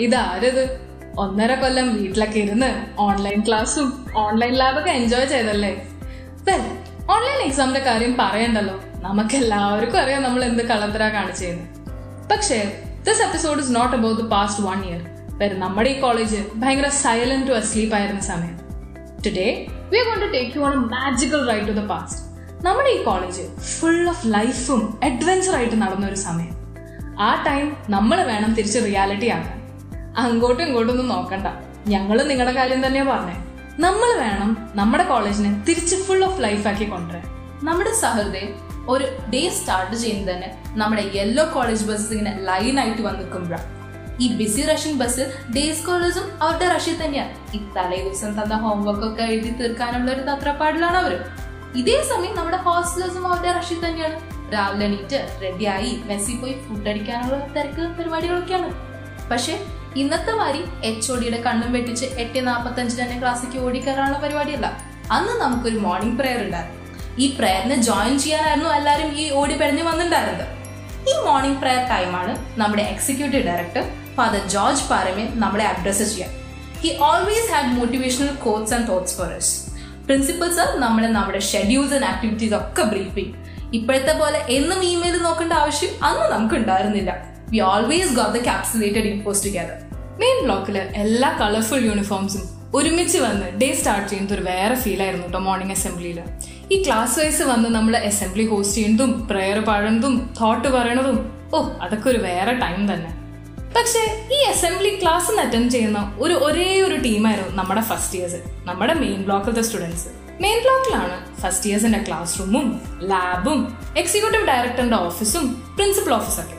ഇതാരത്? ഒന്നര കൊല്ലം വീട്ടിലൊക്കെ ഇരുന്ന് ഓൺലൈൻ ക്ലാസ്സും ഓൺലൈൻ ലാബൊക്കെ എൻജോയ് ചെയ്തല്ലേ? വെൽ ഓൺലൈൻ എക്സാമിന്റെ കാര്യം പറയണ്ടല്ലോ. നമുക്ക് എല്ലാവർക്കും അറിയാം നമ്മൾ എന്ത് കള്ളത്തര കാണിച്ചെന്ന്. പക്ഷേ this episode is not about the past one year വരും നമ്മുടെ ഈ കോളേജ് ഭയങ്കര സൈലന്റ് ടു അസ്ലീപ്പ് ആയിരുന്ന സമയം. Today we are gonna to take you on a magical ride to the past നമ്മുടെ ഈ കോളേജ് ഫുൾ ഓഫ് ലൈഫും അഡ്വഞ്ചർ ആയിട്ട് നടന്ന ഒരു സമയം. ആ ടൈം നമ്മൾ വേണം തിരിച്ച് റിയാലിറ്റി ആക്കാൻ. അങ്ങോട്ടും ഇങ്ങോട്ടും ഒന്നും നോക്കണ്ട. ഞങ്ങളും നിങ്ങളുടെ കാര്യം തന്നെയാ പറഞ്ഞേ. നമ്മൾ വേണം നമ്മുടെ കോളേജിനെ തിരിച്ച് ഫുൾ ഓഫ് ലൈഫ് ആക്കി കൊണ്ടുവരാൻ. നമ്മുടെ സഹൃദയം ഒരു ഡേ സ്റ്റാർട്ട് ചെയ്യുന്നത് തന്നെ നമ്മുടെ യെല്ലോ കോളേജ് ബസ് ഇങ്ങനെ ലൈൻ ആയിട്ട് വന്ന് നിൽക്കുമ്പോഴാണ് ഈ ബിസി റഷിംഗ് ബസ് ഡേ സ്കോളേഴ്സും അവരുടെ റഷിൽ തന്നെയാണ് ഈ തലേ ദിവസം തന്ന ഹോംവർക്ക് ഒക്കെ എഴുതി തീർക്കാനുള്ള ഒരു തത്രപ്പാടിലാണ് അവർ. ഇതേ സമയം നമ്മുടെ ഹോസ്റ്റലേഴ്സും അവരുടെ റഷിൽ തന്നെയാണ്. രാവിലെ എണീറ്റ് റെഡിയായി മെസ്സി പോയി ഫുഡ് അടിക്കാനുള്ള തിരക്ക് പരിപാടികളൊക്കെയാണ്. പക്ഷെ ഇന്നത്തെ മാതിരി എച്ച് ഒടിയുടെ കണ്ണും വെട്ടിച്ച് എട്ട് നാൽപ്പത്തഞ്ചിന് തന്നെ ക്ലാസ്സിലേക്ക് ഓടിക്കയറാനുള്ള പരിപാടിയല്ല. അന്ന് നമുക്കൊരു മോർണിംഗ് പ്രെയർ ഉണ്ടായിരുന്നു. ഈ പ്രേയറിന് ജോയിൻ ചെയ്യാനായിരുന്നു എല്ലാവരും ഈ ഓടി പെരഞ്ഞു വന്നിട്ടുണ്ടായിരുന്നത്. ഈ മോർണിംഗ് പ്രെയർ ടൈമാണ് നമ്മുടെ എക്സിക്യൂട്ടീവ് ഡയറക്ടർ ഫാദർ ജോർജ് പാരമെ നമ്മളെ അഡ്രസ് ചെയ്യാൻ. He always had motivational quotes and thoughts for as principal sir നമ്മളെ നമ്മുടെ ഷെഡ്യൂൾസ് ആൻഡ് ആക്ടിവിറ്റീസ് ഒക്കെ ബ്രീഫിംഗ് ഇപ്പോഴത്തെ പോലെ എന്നും ഇമെയിൽ നോക്കേണ്ട ആവശ്യം അന്ന് നമുക്ക് ഉണ്ടായിരുന്നില്ല. We always got the capsulated infos together main ബ്ലോക്കിൽ എല്ലാ കളർഫുൾ യൂണിഫോംസും ഒരുമിച്ച് വന്ന് ഡേ സ്റ്റാർട്ട് ചെയ്യുന്നത് ഒരു വേറെ ഫീൽ ആയിരുന്നു കേട്ടോ മോർണിംഗ് അസംബ്ലിയിൽ ഈ ക്ലാസ് വൈസ് വന്ന് നമ്മൾ അസംബ്ലി ഹോസ്റ്റ് ചെയ്യുന്നതും പ്രെയർ പാടുന്നതും തോട്ട് പറയണതും ഓ അതൊക്കെ ഒരു വേറെ ടൈം തന്നെ. പക്ഷേ ഈ അസംബ്ലി ക്ലാസ് അറ്റൻഡ് ചെയ്യുന്ന ഒരു ഒരേ ഒരു ടീമായിരുന്നു നമ്മുടെ ഫസ്റ്റ് ഇയേഴ്സ് നമ്മുടെ മെയിൻ ബ്ലോക്കിലത്തെ സ്റ്റുഡൻസ് മെയിൻ ബ്ലോക്കിലാണ് ഫസ്റ്റ് ഇയേഴ്സിന്റെ ക്ലാസ് റൂമും ലാബും എക്സിക്യൂട്ടീവ് ഡയറക്ടറിന്റെ ഓഫീസും പ്രിൻസിപ്പൽ ഓഫീസൊക്കെ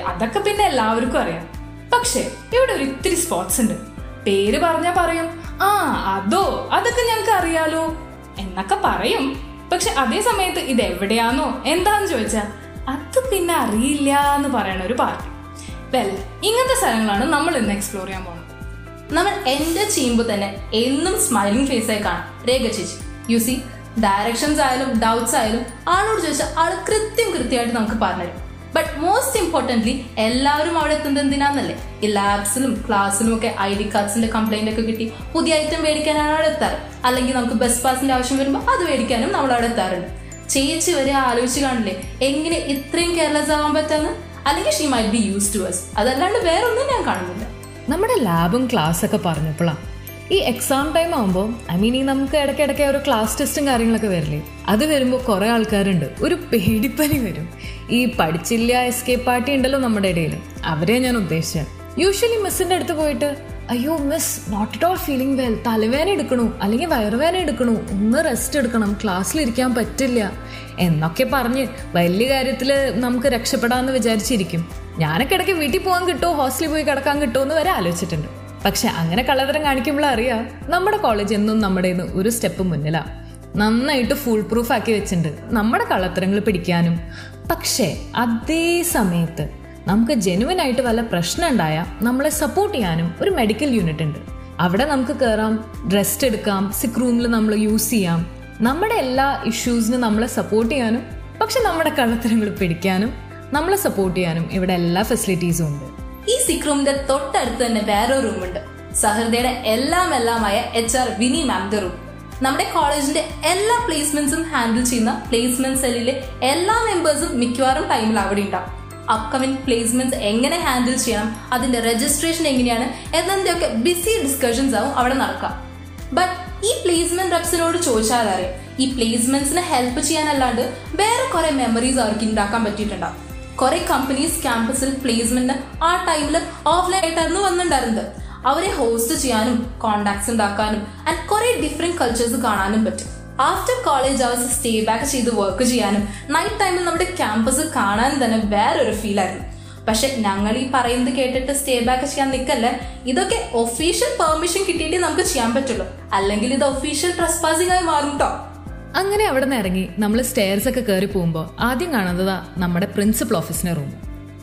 അതൊക്കെ പിന്നെ എല്ലാവർക്കും അറിയാം. പക്ഷേ ഇവിടെ ഒരു ഇത്തിരി സ്പോട്സ് ഉണ്ട്. പേര് പറഞ്ഞാ പറയും. ആ അതോ അതൊക്കെ ഞങ്ങൾക്ക് അറിയാലോ. എന്നൊക്കെ പറയും. പക്ഷെ അതേ സമയത്ത് ഇത് എവിടെയാന്നോ എന്താന്ന് ചോദിച്ചാൽ അത് പിന്നെ അറിയില്ല എന്ന് പറയണ ഒരു പാർട്ടി. വെൽ ഇങ്ങനത്തെ സ്ഥലങ്ങളാണ് നമ്മൾ ഇന്ന് എക്സ്പ്ലോർ ചെയ്യാൻ പോകുന്നത്. നമ്മൾ എന്റെ ചെയ്യുമ്പോൾ തന്നെ എന്നും സ്മൈലിംഗ് ഫേസ് ആയി കാണാം. രേഖ ചേച്ചി യു സി ഡയറക്ഷൻസ് ആയാലും ഡൗട്ട്സ് ആയാലും ആളോട് ചോദിച്ചാൽ ആൾ കൃത്യം കൃത്യമായിട്ട് നമുക്ക് പറഞ്ഞുതരും. ബട്ട് മോസ്റ്റ് ഇമ്പോർട്ടന്റ്ലി എല്ലാവരും അവിടെ എത്തുന്നത് എന്തിനാന്നല്ലേ? ഈ ലാബ്സിലും ക്ലാസ്സിലും ഒക്കെ ഐ ഡി കാർഡ്സിന്റെ കംപ്ലൈന്റ് ഒക്കെ കിട്ടി. പുതിയ ഐറ്റം മേടിക്കാനാണ് അവിടെ എത്താറ്. അല്ലെങ്കിൽ നമുക്ക് ബസ് പാസിന്റെ ആവശ്യം വരുമ്പോൾ അത് മേടിക്കാനും നമ്മൾ അവിടെ എത്താറുണ്ട്. ചേച്ചി വരെ ആലോചിച്ച് കാണില്ലേ? എങ്ങനെ ഇത്രയും കെയർലെസ് ആവാൻ പറ്റാന്ന്? അല്ലെങ്കിൽ she might be used to us അതല്ലാണ്ട് വേറൊന്നും ഞാൻ കാണുന്നില്ല. നമ്മുടെ ലാബും ക്ലാസ് ഒക്കെ പറഞ്ഞപ്പോഴാണ് ഈ എക്സാം ടൈം ആകുമ്പോൾ ഐ മീൻ ഈ നമുക്ക് ഇടയ്ക്കിടയ്ക്ക് ഒരു ക്ലാസ് ടെസ്റ്റും കാര്യങ്ങളൊക്കെ വരില്ലേ? അത് വരുമ്പോൾ കുറേ ആൾക്കാരുണ്ട്. ഒരു പേടിപ്പനി വരും. ഈ പഠിച്ചില്ല എസ്കേപ്പ് പാർട്ടി ഉണ്ടല്ലോ നമ്മുടെ ഇടയിൽ അവരെ ഞാൻ ഉദ്ദേശിച്ചത് യൂഷ്വലി മിസ്സിന്റെ അടുത്ത് പോയിട്ട് അയ്യോ miss not at all feeling well തലവേന എടുക്കണു. അല്ലെങ്കിൽ വയറുവേന എടുക്കണു. ഒന്ന് റെസ്റ്റ് എടുക്കണം. ക്ലാസ്സിലിരിക്കാൻ പറ്റില്ല. എന്നൊക്കെ പറഞ്ഞ് വലിയ കാര്യത്തിൽ നമുക്ക് രക്ഷപ്പെടാമെന്ന് വിചാരിച്ചിരിക്കും. ഞാനൊക്കെ ഇടയ്ക്ക് വീട്ടിൽ പോകാൻ കിട്ടുമോ ഹോസ്റ്റലിൽ പോയി കിടക്കാൻ കിട്ടുമോ എന്ന് വരെ ആലോചിച്ചിട്ടുണ്ട്. പക്ഷെ അങ്ങനെ കള്ളതരം കാണിക്കുമ്പോഴറിയാം നമ്മുടെ കോളേജ് എന്നും നമ്മുടെ ഒരു സ്റ്റെപ്പ് മുന്നിലാണ് നന്നായിട്ട് ഫുൾ പ്രൂഫ് ആക്കി വെച്ചിട്ടുണ്ട് നമ്മുടെ കള്ളത്തരങ്ങൾ പിടിക്കാനും. പക്ഷേ അതേ സമയത്ത് നമുക്ക് ജെനുവൻ ആയിട്ട് വല്ല പ്രശ്നം ഉണ്ടായാൽ നമ്മളെ സപ്പോർട്ട് ചെയ്യാനും ഒരു മെഡിക്കൽ യൂണിറ്റ് ഉണ്ട്. അവിടെ നമുക്ക് കയറാം റെസ്റ്റ് എടുക്കാം സിക് റൂമിൽ നമ്മൾ യൂസ് ചെയ്യാം. നമ്മുടെ എല്ലാ ഇഷ്യൂസിനും നമ്മളെ സപ്പോർട്ട് ചെയ്യാനും പക്ഷെ നമ്മുടെ കള്ളത്തരങ്ങൾ പിടിക്കാനും നമ്മളെ സപ്പോർട്ട് ചെയ്യാനും ഇവിടെ എല്ലാ ഫെസിലിറ്റീസും ഉണ്ട്. ഈ സിക് റൂമിന്റെ തൊട്ടടുത്ത് തന്നെ വേറെ റൂമുണ്ട് സഹൃദയുടെ എല്ലാം എല്ലാമായ എച്ച് ആർ വിനി മാമിന്റെ റൂം നമ്മുടെ കോളേജിന്റെ എല്ലാ പ്ലേസ്മെന്റ്സും ഹാൻഡിൽ ചെയ്യുന്ന പ്ലേസ്മെന്റ് സെല്ലിലെ എല്ലാ മെമ്പേഴ്സും മിക്കവാറും ടൈമിൽ അവിടെ ഉണ്ടാവും. അപ്കമിംഗ് പ്ലേസ്മെന്റ്സ് എങ്ങനെ ഹാൻഡിൽ ചെയ്യണം അതിന്റെ രജിസ്ട്രേഷൻ എങ്ങനെയാണ് എന്നതിന്റെയൊക്കെ ബിസി ഡിസ്കഷൻസ് ആവും അവിടെ നടക്കാം ബട്ട് ഈ പ്ലേസ്മെന്റ് റെപ്സിനോട് ചോദിച്ചാൽ അറിയാം. ഈ പ്ലേസ്മെന്റ്സിനെ ഹെൽപ്പ് ചെയ്യാനല്ലാണ്ട് വേറെ കുറെ മെമ്മറീസ് അവർക്ക് ഉണ്ടാക്കാൻ പറ്റിയിട്ടുണ്ടാവും. കുറെ കമ്പനീസ് ക്യാമ്പസിൽ പ്ലേസ്മെന്റ് ആ ടൈമിൽ ഓഫ്ലൈൻ ആയിട്ടായിരുന്നു വന്നിട്ടുണ്ടായിരുന്നത്. അവരെ ഹോസ്റ്റ് ചെയ്യാനും കോണ്ടാക്ട്സ് ഉണ്ടാക്കാനും ആൻഡ് കുറെ ഡിഫറെന്റ് കൾച്ചേഴ്സ് കാണാനും പറ്റും. After college hours stay back ചെയ്ത് വർക്ക് ചെയ്യാനും നൈറ്റ് ടൈമിൽ നമ്മുടെ ക്യാമ്പസ് കാണാൻ തന്നെ വേറൊരു ഫീൽ ആയിരുന്നു. പക്ഷെ ഞങ്ങൾ ഈ പറയുന്നത് കേട്ടിട്ട് സ്റ്റേ ബാക്ക് ചെയ്യാൻ നിൽക്കല്ല ഇതൊക്കെ ഒഫീഷ്യൽ പെർമിഷൻ കിട്ടിയിട്ടേ നമുക്ക് ചെയ്യാൻ പറ്റുള്ളൂ. അല്ലെങ്കിൽ ഇത് ഒഫീഷ്യൽ ട്രസ്പാസിംഗ് ആയി മാറും കേട്ടോ അങ്ങനെ അവിടെ നിന്ന് ഇറങ്ങി നമ്മൾ സ്റ്റെയർസ് ഒക്കെ കയറി പോകുമ്പോൾ ആദ്യം കാണുന്നതാ നമ്മുടെ പ്രിൻസിപ്പൽ ഓഫീസിന്റെ റൂം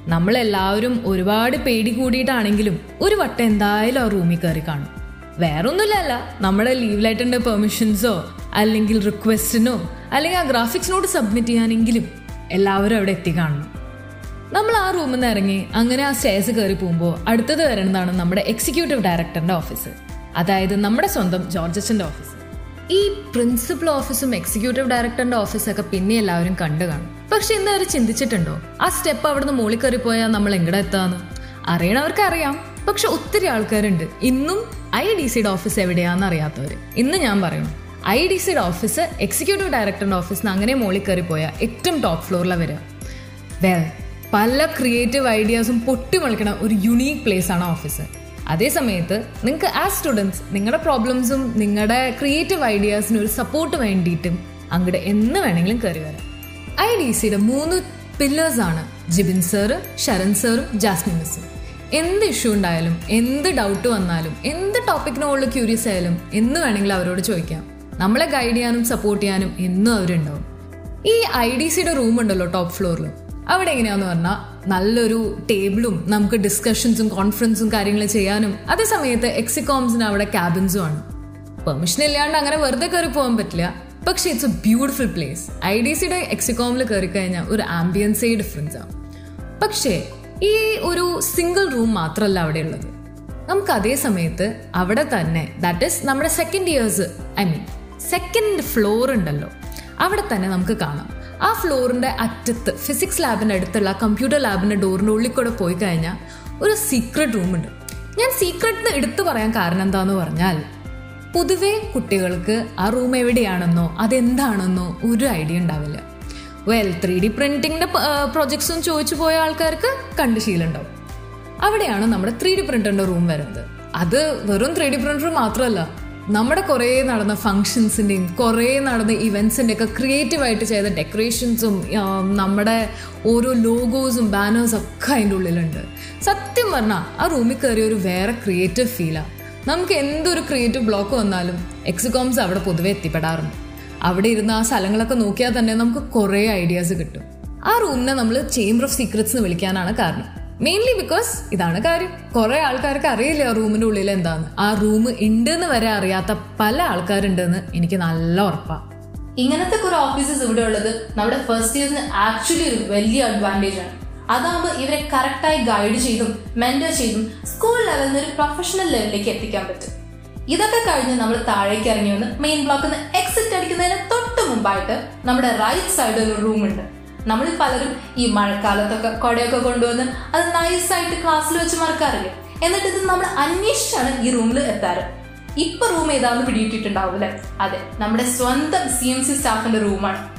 നമ്മളെല്ലാവരും ഒരുപാട് പേടി കൂടിയിട്ടാണെങ്കിലും ഒരു വട്ടം എന്തായാലും ആ റൂമിൽ കയറി കാണും. വേറൊന്നുമില്ലല്ല നമ്മുടെ ലീവ് ലെറ്ററിന്റെ പെർമിഷൻസോ അല്ലെങ്കിൽ റിക്വസ്റ്റിനോ അല്ലെങ്കിൽ ആ ഗ്രാഫിക്സിനോട് സബ്മിറ്റ് ചെയ്യാനെങ്കിലും എല്ലാവരും അവിടെ എത്തി കാണും. നമ്മൾ ആ റൂമിൽ നിന്ന് ഇറങ്ങി അങ്ങനെ ആ സ്റ്റേഴ്സ് കയറി പോകുമ്പോൾ അടുത്തത് വരേണ്ടതാണ് നമ്മുടെ എക്സിക്യൂട്ടീവ് ഡയറക്ടറിന്റെ ഓഫീസ് അതായത് നമ്മുടെ സ്വന്തം ജോർജച്ചന്റെ ഓഫീസ് ഈ പ്രിൻസിപ്പൽ ഓഫീസും എക്സിക്യൂട്ടീവ് ഡയറക്ടറിന്റെ ഓഫീസൊക്കെ പിന്നെ എല്ലാവരും കണ്ടു കാണും. പക്ഷെ ഇന്ന് അവർ ചിന്തിച്ചിട്ടുണ്ടോ? ആ സ്റ്റെപ്പ് അവിടുന്ന് മുകളിൽ കയറി പോയാൽ നമ്മൾ എങ്ങടെ എത്താന്ന്? അറിയണവർക്ക് അറിയാം പക്ഷെ ഒത്തിരി ആൾക്കാരുണ്ട്. ഇന്നും ഐ ഡി സിയുടെ ഓഫീസ് എവിടെയാന്ന് അറിയാത്തവര്. ഇന്ന് ഞാൻ പറയുന്നു ഐ ഡി സിയുടെ ഓഫീസ് എക്സിക്യൂട്ടീവ് ഡയറക്ടറിന്റെ ഓഫീസിന് അങ്ങനെ മുകളിൽ കയറി പോയാൽ ഏറ്റവും ടോപ്പ് ഫ്ലോറിലാണ് വരിക. വെൽ പല ക്രിയേറ്റീവ് ഐഡിയാസും പൊട്ടിമുളിക്കണ ഒരു യുണീക്ക് പ്ലേസ് ആണ് ഓഫീസ് അതേ സമയത്ത് നിങ്ങൾക്ക് ആ സ്റ്റുഡൻസ് നിങ്ങളുടെ പ്രോബ്ലംസും നിങ്ങളുടെ ക്രിയേറ്റീവ് ഐഡിയാസിന് ഒരു സപ്പോർട്ട് വേണ്ടിയിട്ടും അങ്ങോട്ട് എന്ന് വേണമെങ്കിലും കയറി വരാം. ഐ ഡി സിയുടെ മൂന്ന് പില്ലേഴ്സ് ആണ് ജിബിൻ സാറ് ശരൺ സാറും ജാസ്മിൻ മിസ്സും എന്ത് ഇഷ്യൂ ഉണ്ടായാലും എന്ത് ഡൗട്ട് വന്നാലും എന്ത് ടോപ്പിക്കിനോട് ക്യൂരിയസ് ആയാലും എന്ന് വേണമെങ്കിലും അവരോട് ചോദിക്കാം. നമ്മളെ ഗൈഡ് ചെയ്യാനും സപ്പോർട്ട് ചെയ്യാനും എന്നും അവരുണ്ടാവും. ഈ ഐ ഡി സിയുടെ റൂം ഉണ്ടല്ലോ ടോപ്പ് ഫ്ലോറിൽ അവിടെ എങ്ങനെയാന്ന് പറഞ്ഞാൽ നല്ലൊരു ടേബിളും നമുക്ക് ഡിസ്കഷൻസും കോൺഫറൻസും കാര്യങ്ങൾ ചെയ്യാനും അതേ സമയത്ത് എക്സികോംസിന് അവിടെ ക്യാബിൻസും ആണ്. പെർമിഷൻ ഇല്ലാണ്ട് അങ്ങനെ വെറുതെ കയറി പോകാൻ പറ്റില്ല. പക്ഷെ it's a beautiful place I D സിയുടെ എക്സികോമിൽ കയറി കഴിഞ്ഞാൽ ഒരു ആംബിയൻസേ ഡിഫറൻസ് ആണ് പക്ഷേ ഈ ഒരു സിംഗിൾ റൂം മാത്രമല്ല അവിടെ ഉള്ളത്. നമുക്ക് അതേ സമയത്ത് അവിടെ തന്നെ ദാറ്റ് ഇസ് നമ്മുടെ second years I mean second floor ഉണ്ടല്ലോ. അവിടെ തന്നെ നമുക്ക് കാണാം. ആ ഫ്ലോറിന്റെ അറ്റത്ത് ഫിസിക്സ് ലാബിന്റെ അടുത്തുള്ള കമ്പ്യൂട്ടർ ലാബിന്റെ ഡോറിന്റെ ഉള്ളിൽ കൂടെ പോയി കഴിഞ്ഞാൽ ഒരു സീക്രട്ട് റൂം ഉണ്ട്. ഞാൻ സീക്രട്ട് എടുത്തു പറയാൻ കാരണം എന്താന്ന് പറഞ്ഞാൽ പൊതുവെ കുട്ടികൾക്ക് ആ റൂം എവിടെയാണെന്നോ അതെന്താണെന്നോ ഒരു ഐഡിയ ഉണ്ടാവില്ല. വെൽ ത്രീ ഡി പ്രിന്റിങ്ങിന്റെ പ്രൊജക്ട്സും ചോദിച്ചു പോയ ആൾക്കാർക്ക് കണ്ട് ശീലുണ്ടാവും അവിടെയാണ് നമ്മുടെ ത്രീ ഡി പ്രിന്ററിന്റെ റൂം വരുന്നത്. അത് വെറും ത്രീ ഡി പ്രിന്റർ മാത്രമല്ല നമ്മുടെ കുറേ നടന്ന ഫങ്ഷൻസിന്റെയും കുറേ നടന്ന ഇവൻസിന്റെ ഒക്കെ ക്രിയേറ്റീവായിട്ട് ചെയ്ത ഡെക്കറേഷൻസും നമ്മുടെ ഓരോ ലോഗോസും ബാനേഴ്സും ഒക്കെ അതിന്റെ ഉള്ളിലുണ്ട്. സത്യം പറഞ്ഞാൽ ആ റൂമിൽ കയറിയ ഒരു വേറെ ക്രിയേറ്റീവ് ഫീലാണ് നമുക്ക് എന്തൊരു ക്രിയേറ്റീവ് ബ്ലോക്ക് വന്നാലും എക്സികോംസ് അവിടെ പൊതുവെ എത്തിപ്പെടാറുണ്ട്. അവിടെ ഇരുന്ന് ആ സ്ഥലങ്ങളൊക്കെ നോക്കിയാൽ തന്നെ നമുക്ക് കുറേ ഐഡിയാസ് കിട്ടും. ആ റൂമിനെ നമ്മൾ ചേംബർ ഓഫ് സീക്രറ്റ്സ് എന്ന് വിളിക്കാനാണ് കാരണം. മെയിൻലി ബിക്കോസ് ഇതാണ് കാര്യം. കുറെ ആൾക്കാർക്ക് അറിയില്ല റൂമിന്റെ ഉള്ളിൽ എന്താന്ന്? ആ റൂം ഉണ്ട് എന്ന് വരെ അറിയാത്ത പല ആൾക്കാരുണ്ടെന്ന് എനിക്ക് നല്ല ഉറപ്പാണ് ഇങ്ങനത്തെ കുറെ ഓഫീസസ് ഇവിടെ ഉള്ളത് നമ്മുടെ ഫസ്റ്റ് ഇയറിന് ആക്ച്വലി ഒരു വലിയ അഡ്വാന്റേജ് ആണ്. അതാകുമ്പോൾ ഇവരെ കറക്റ്റായി ഗൈഡ് ചെയ്തും മെന്റർ ചെയ്തും സ്കൂൾ ലെവലിൽ നിന്ന് ഒരു പ്രൊഫഷണൽ ലെവലിലേക്ക് എത്തിക്കാൻ പറ്റും. ഇതൊക്കെ കഴിഞ്ഞ് നമ്മൾ താഴേക്ക് ഇറങ്ങി വന്ന് മെയിൻ ബ്ലോക്കിൽ നിന്ന് എക്സിറ്റ് അടിക്കുന്നതിന് തൊട്ട് മുമ്പായിട്ട് നമ്മുടെ റൈറ്റ് സൈഡിൽ ഒരു റൂം ഉണ്ട്. നമ്മൾ പലരും ഈ മഴക്കാലത്തൊക്കെ കൊടയൊക്കെ കൊണ്ടുവന്ന് അത് നൈസായിട്ട് ക്ലാസ്സിൽ വെച്ച് മറക്കാറില്ലേ? എന്നിട്ട് ഇത് നമ്മൾ അന്വേഷിച്ചാണ് ഈ റൂമിൽ എത്താറ്. ഇപ്പൊ റൂം ഏതാന്ന് പിടിയിട്ടിട്ടുണ്ടാവും അല്ലെ? അതെ നമ്മുടെ സ്വന്തം സി എം സി സ്റ്റാഫിന്റെ റൂമാണ്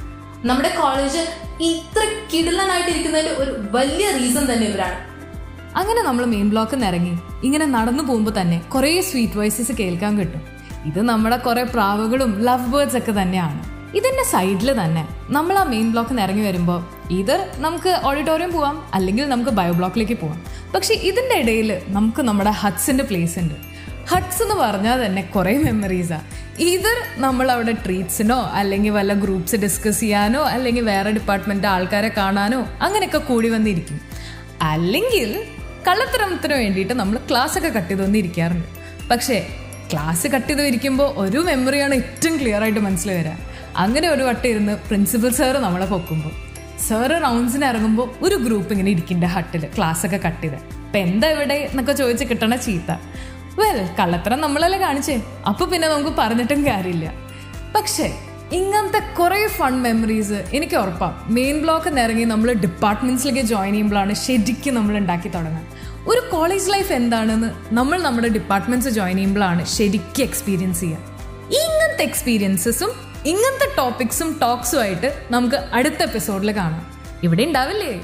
നമ്മുടെ കോളേജ് ഇത്ര കിടലനായിട്ട് ഇരിക്കുന്നതിന്റെ ഒരു വലിയ റീസൺ തന്നെ ഇവരാണ്. അങ്ങനെ നമ്മൾ മെയിൻ ബ്ലോക്ക് ഇറങ്ങി. ഇങ്ങനെ നടന്നു പോകുമ്പോൾ തന്നെ കുറേ സ്വീറ്റ് വോയിസസ് കേൾക്കാൻ കിട്ടും. ഇത് നമ്മുടെ കുറെ പ്രാവുകളും ലവ് ബേർഡ്സ് ഒക്കെ തന്നെയാണ്. ഇതിന്റെ സൈഡിൽ തന്നെ. നമ്മൾ ആ മെയിൻ ബ്ലോക്കിൽ നിന്ന് ഇറങ്ങി വരുമ്പോൾ ഇത് നമുക്ക് ഓഡിറ്റോറിയം പോവാം അല്ലെങ്കിൽ നമുക്ക് ബയോ ബ്ലോക്കിലേക്ക് പോവാം. പക്ഷെ ഇതിന്റെ ഇടയിൽ നമുക്ക് നമ്മുടെ ഹട്സിന്റെ പ്ലേസ് ഉണ്ട്. ഹട്ട്സ് എന്ന് പറഞ്ഞാൽ തന്നെ കുറേ മെമ്മറീസാണ് ഇത് നമ്മൾ അവിടെ ട്രീറ്റ്സിനോ അല്ലെങ്കിൽ വല്ല ഗ്രൂപ്പ്സ് ഡിസ്കസ് ചെയ്യാനോ അല്ലെങ്കിൽ വേറെ ഡിപ്പാർട്ട്മെന്റ് ആൾക്കാരെ കാണാനോ അങ്ങനെയൊക്കെ കൂടി വന്നിരിക്കും. അല്ലെങ്കിൽ കള്ളത്തരത്തിന് വേണ്ടിയിട്ട് നമ്മൾ ക്ലാസ് ഒക്കെ കട്ട് ചെയ്ത് വന്നിരിക്കാറുണ്ട്. പക്ഷേ ക്ലാസ് കട്ട് ചെയ്ത് ഇരിക്കുമ്പോൾ ഒരു മെമ്മറിയാണ് ഏറ്റവും ക്ലിയർ ആയിട്ട് മനസ്സിൽ അങ്ങനെ ഒരു വട്ടം ഇരുന്ന് പ്രിൻസിപ്പൽ സാറ് നമ്മളെ പൊക്കുമ്പോൾ സാറ് റൗണ്ട്സിന് ഇറങ്ങുമ്പോൾ ഒരു ഗ്രൂപ്പ് ഇങ്ങനെ ഇരിക്കുന്ന ഹട്ടിൽ ക്ലാസ് ഒക്കെ കട്ട് ചെയ്ത്. അപ്പം എന്താ ഇവിടെ എന്നൊക്കെ ചോദിച്ച് കിട്ടണ ചീത്ത. വെൽ കള്ളത്തരം നമ്മളല്ലേ കാണിച്ചേ. അപ്പോൾ പിന്നെ നമുക്ക് പറഞ്ഞിട്ടും കാര്യമില്ല. പക്ഷേ ഇങ്ങനത്തെ കുറേ ഫൺ മെമ്മറീസ് എനിക്ക് ഉറപ്പാണ് മെയിൻ ബ്ലോക്ക് ഇറങ്ങി നമ്മൾ ഡിപ്പാർട്ട്മെന്റ്സിലേക്ക് ജോയിൻ ചെയ്യുമ്പോഴാണ് ശരിക്കും നമ്മൾ ഉണ്ടാക്കി തുടങ്ങുക. ഒരു കോളേജ് ലൈഫ് എന്താണെന്ന് നമ്മൾ നമ്മുടെ ഡിപ്പാർട്ട്മെന്റ്സ് ജോയിൻ ചെയ്യുമ്പോഴാണ് ശരിക്കും എക്സ്പീരിയൻസ് ചെയ്യുക. ഇങ്ങനത്തെ എക്സ്പീരിയൻസസും ഇങ്ങനത്തെ ടോപ്പിക്സും ടോക്സും ആയിട്ട് നമുക്ക് അടുത്ത എപ്പിസോഡിൽ കാണാം. ഇവിടെ ഉണ്ടാവില്ലേ?